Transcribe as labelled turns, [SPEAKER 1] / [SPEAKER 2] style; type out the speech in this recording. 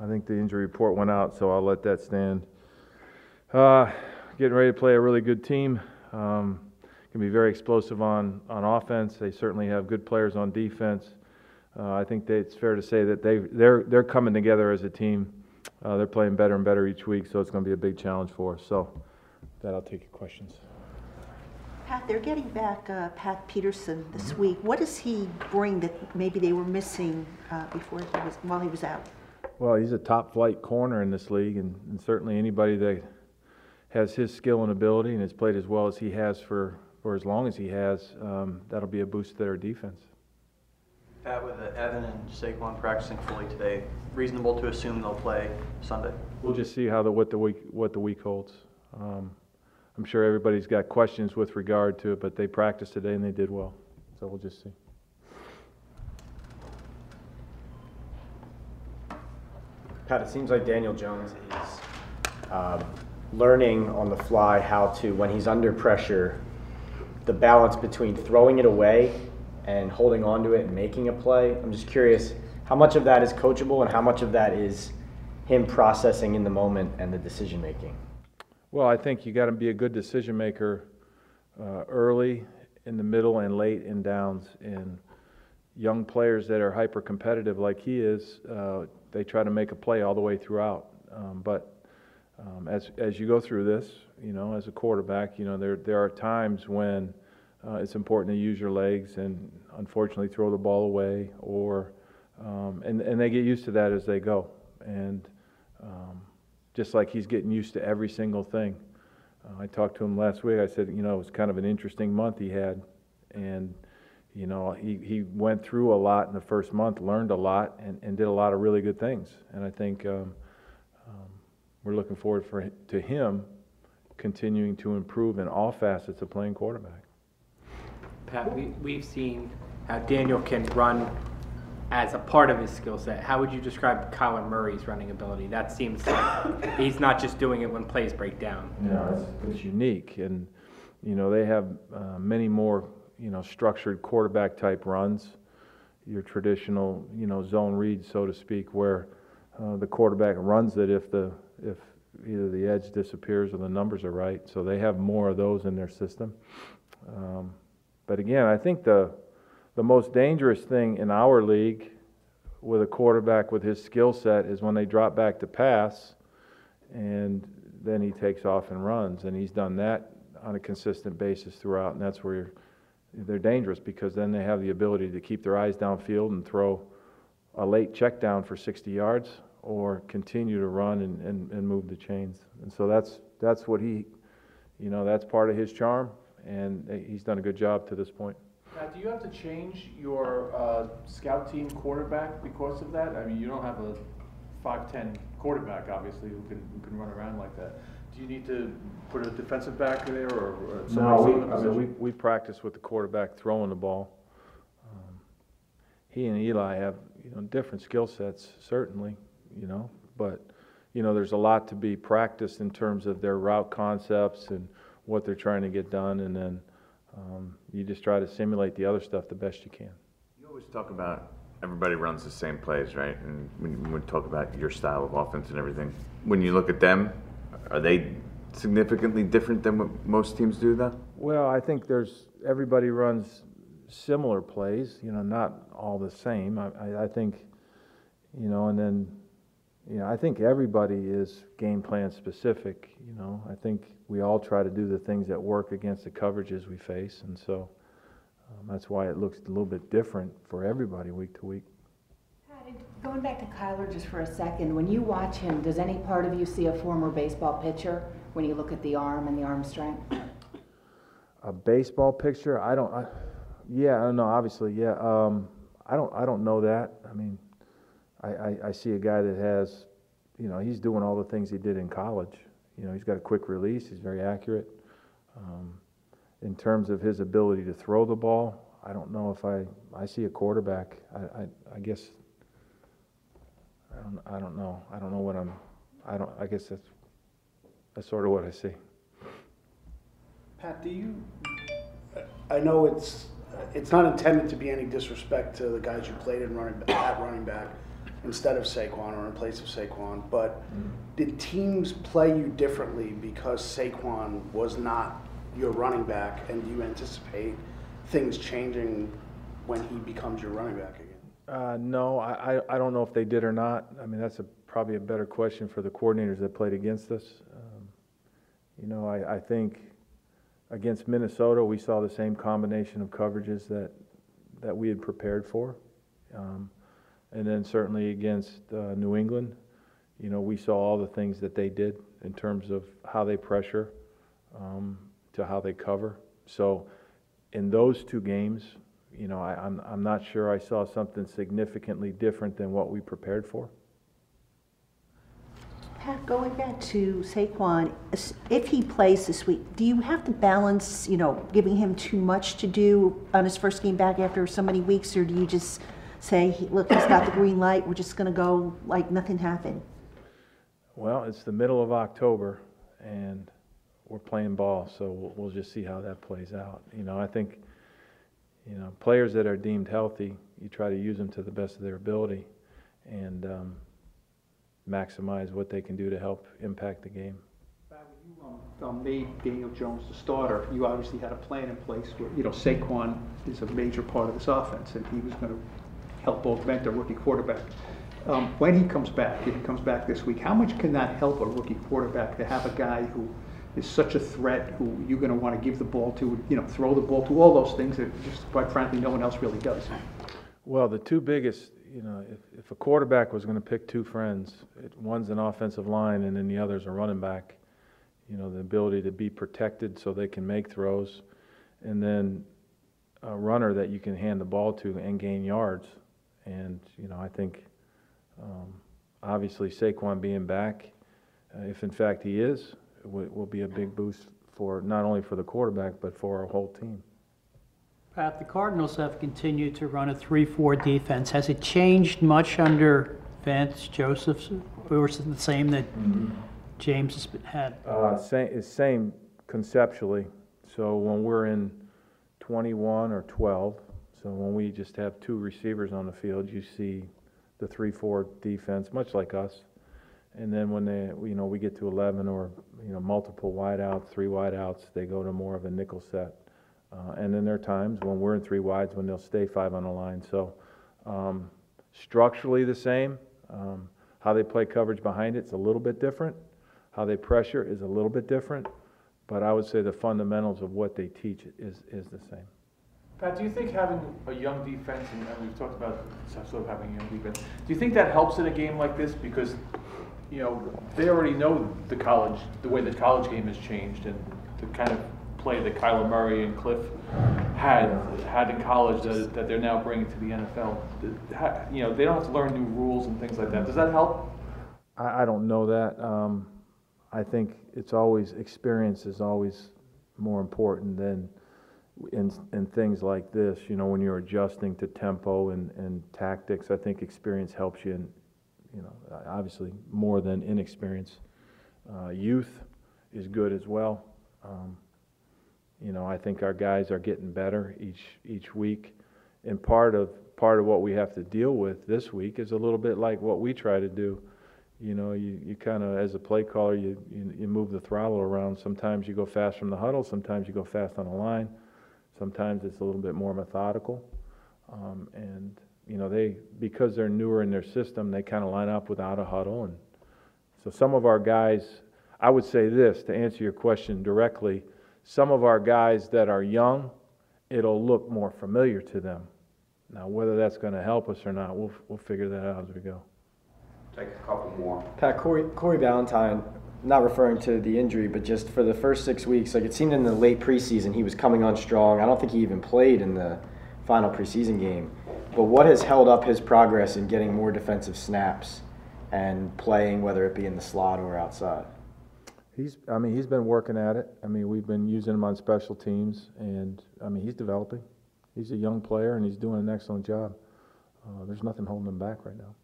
[SPEAKER 1] I think the injury report went out, so I'll let that stand. Uh, getting ready to play a really good team. Um, can be very explosive on, on offense. They certainly have good players on defense. Uh, I think it's fair to say that they they're they're coming together as a team. Uh, they're playing better and better each week, so it's going to be a big challenge for us. So, that I'll take your questions.
[SPEAKER 2] Pat, they're getting back uh, Pat Peterson this
[SPEAKER 1] Mm-hmm.
[SPEAKER 2] week. What does he bring that maybe they were missing uh, before he was, while he was out?
[SPEAKER 1] Well, he's a top flight corner in this league, and, and certainly anybody that has his skill and ability and has played as well as he has for, for as long as he has, um, that'll be a boost to their defense.
[SPEAKER 3] Pat, with Evan and Saquon practicing fully today, reasonable to assume they'll play Sunday?
[SPEAKER 1] We'll just see how the what the week what the week holds. Um, I'm sure everybody's got questions with regard to it, but they practiced today and they did well. So we'll just see.
[SPEAKER 4] Pat, it seems like Daniel Jones is um, learning on the fly how to, when he's under pressure, the balance between throwing it away and holding on to it and making a play. I'm just curious, how much of that is coachable and how much of that is him processing in the moment and the decision making?
[SPEAKER 1] Well, I think you got to be a good decision maker uh, early, in the middle, and late in downs. And young players that are hyper competitive like he is, uh, they try to make a play all the way throughout. Um, but um, as as you go through this, you know, as a quarterback, you know, there there are times when uh, it's important to use your legs and unfortunately throw the ball away, or um, and and they get used to that as they go. And um, just like he's getting used to every single thing. Uh, I talked to him last week. I said, you know, it was kind of an interesting month he had, and you know, he, he went through a lot in the first month, learned a lot, and, and did a lot of really good things. And I think um, um, we're looking forward for to him continuing to improve in all facets of playing quarterback.
[SPEAKER 5] Pat, we, we've seen how Daniel can run as a part of his skill set. How would you describe Kyler Murray's running ability? That seems like he's not just doing it when plays break down.
[SPEAKER 1] Know, it's, it's unique, and you know they have uh, many more you know structured quarterback type runs, your traditional you know zone read, so to speak, where uh, the quarterback runs it if the if either the edge disappears or the numbers are right. So they have more of those in their system. Um, but again, I think the the most dangerous thing in our league with a quarterback with his skill set is when they drop back to pass and then he takes off and runs. And he's done that on a consistent basis throughout, and that's where they're dangerous because then they have the ability to keep their eyes downfield and throw a late check down for 60 yards or continue to run and, and, and move the chains. And so that's, that's what he, you know, that's part of his charm, and he's done a good job to this point.
[SPEAKER 6] Pat, do you have to change your uh, scout team quarterback because of that? I mean, you don't have a five-ten quarterback, obviously, who can, who can run around like that. Do you need to put a defensive back there or or somebody
[SPEAKER 1] No, we,
[SPEAKER 6] in the
[SPEAKER 1] I mean, we,
[SPEAKER 6] position?
[SPEAKER 1] we practice with the quarterback throwing the ball. Um, He and Eli have, you know, different skill sets, certainly, you know, but, you know, there's a lot to be practiced in terms of their route concepts and what they're trying to get done, and then, um, you just try to simulate the other stuff the best you can.
[SPEAKER 7] You always talk about everybody runs the same plays, right? And when when we talk about your style of offense and everything, when you look at them, are they significantly different than what most teams do, though?
[SPEAKER 1] Well, I think there's, everybody runs similar plays, you know, not all the same. I, I, I think, you know, and then, you know, I think everybody is game plan specific, you know. I think we all try to do the things that work against the coverages we face, and so um, that's why it looks a little bit different for everybody week to week.
[SPEAKER 8] Going back to Kyler just for a second, when you watch him, does any part of you see a former baseball pitcher when you look at the arm and the arm strength?
[SPEAKER 1] A baseball pitcher? I don't, I, yeah, I don't know, obviously, yeah. Um, I don't, I don't know that. I mean, I, I, I see a guy that has, you know, he's doing all the things he did in college. You know, he's got a quick release, he's very accurate. Um, in terms of his ability to throw the ball, I don't know if I, I see a quarterback. I, I, I guess, I don't, I don't know. I don't know what I'm, I don't, I guess that's, that's sort of what I see.
[SPEAKER 9] Pat, do you, I know it's, it's not intended to be any disrespect to the guys you played in running, at running back instead of Saquon or in place of Saquon, but mm-hmm. did teams play you differently because Saquon was not your running back, and do you anticipate things changing when he becomes your running back again?
[SPEAKER 1] Uh, no, I, I, I don't know if they did or not. I mean, that's a, probably a better question for the coordinators that played against us. Um, You know, I, I think against Minnesota, we saw the same combination of coverages that, that we had prepared for. Um, And then certainly against, uh, New England, you know, we saw all the things that they did in terms of how they pressure, um, to how they cover. So in those two games, you know, I, I'm, I'm not sure I saw something significantly different than what we prepared for.
[SPEAKER 2] Pat, going back to Saquon, if he plays this week, do you have to balance, you know, giving him too much to do on his first game back after so many weeks, or do you just say, look, he's got the green light, we're just gonna go like nothing happened?
[SPEAKER 1] Well, it's the middle of October, and we're playing ball, so we'll, we'll just see how that plays out. You know, I think, you know, players that are deemed healthy, you try to use them to the best of their ability, and um, maximize what they can do to help impact the game.
[SPEAKER 10] You um, made Daniel Jones the starter, you obviously had a plan in place where, you know, Saquon is a major part of this offense, and he was going to help augment a rookie quarterback. Um, When he comes back, if he comes back this week, how much can that help a rookie quarterback to have a guy who is such a threat, who you're going to want to give the ball to, you know, throw the ball to, all those things that just, quite frankly, no one else really does?
[SPEAKER 1] Well, the two biggest, you know, if, if a quarterback was going to pick two friends, it, one's an offensive line and then the other's a running back. You know, the ability to be protected so they can make throws, and then a runner that you can hand the ball to and gain yards. And you know, I think um, obviously Saquon being back, uh, if in fact he is, will, will be a big boost for not only for the quarterback but for our whole team.
[SPEAKER 11] Pat, the Cardinals have continued to run a 3-4 defense. Has it changed much under Vance Joseph's, or is it the same that James has had?
[SPEAKER 1] Uh, same, same conceptually. So when we're in twenty-one or twelve, so when we just have two receivers on the field, you see the three-four defense, much like us. And then when they, you know, we get to eleven or, you know, multiple wideouts, three wideouts, they go to more of a nickel set. Uh, and then there are times when we're in three wides, when they'll stay five on the line. So, um, structurally the same. Um, how they play coverage behind it's a little bit different. How they pressure is a little bit different, but I would say the fundamentals of what they teach is, is the same.
[SPEAKER 6] Pat, do you think having a young defense, and and we've talked about sort of having a young defense, do you think that helps in a game like this? Because, you know, they already know the college, the way the college game has changed, and the kind of play that Kyler Murray and Kliff had, had in college that, that they're now bringing to the NFL. You know, they don't have to learn new rules and things like that. Does that help?
[SPEAKER 1] I, I don't know that. Um, I think it's always, experience is always more important than in, in things like this, you know, when you're adjusting to tempo and, and tactics, I think experience helps you in, you know, obviously more than inexperience. Uh, youth is good as well. Um, you know, I think our guys are getting better each, each week. And part of, part of what we have to deal with this week is a little bit like what we try to do. You know, you, you kind of, as a play caller, you, you, you move the throttle around. Sometimes you go fast from the huddle, sometimes you go fast on the line. Sometimes it's a little bit more methodical. Um, and, you know, they, because they're newer in their system, they kind of line up without a huddle. And so some of our guys, I would say this to answer your question directly, some of our guys that are young, it'll look more familiar to them. Now, whether that's going to help us or not, we'll, we'll figure that out as we go.
[SPEAKER 4] Take a couple more. Pat, Corey, Corey Ballentine not referring to the injury, but just for the first six weeks, like it seemed in the late preseason he was coming on strong. I don't think he even played in the final preseason game. But what has held up his progress in getting more defensive snaps and playing, whether it be in the slot or outside?
[SPEAKER 1] He's, I mean, he's been working at it. I mean, we've been using him on special teams, and I mean, he's developing. He's a young player, and he's doing an excellent job. Uh, there's nothing holding him back right now.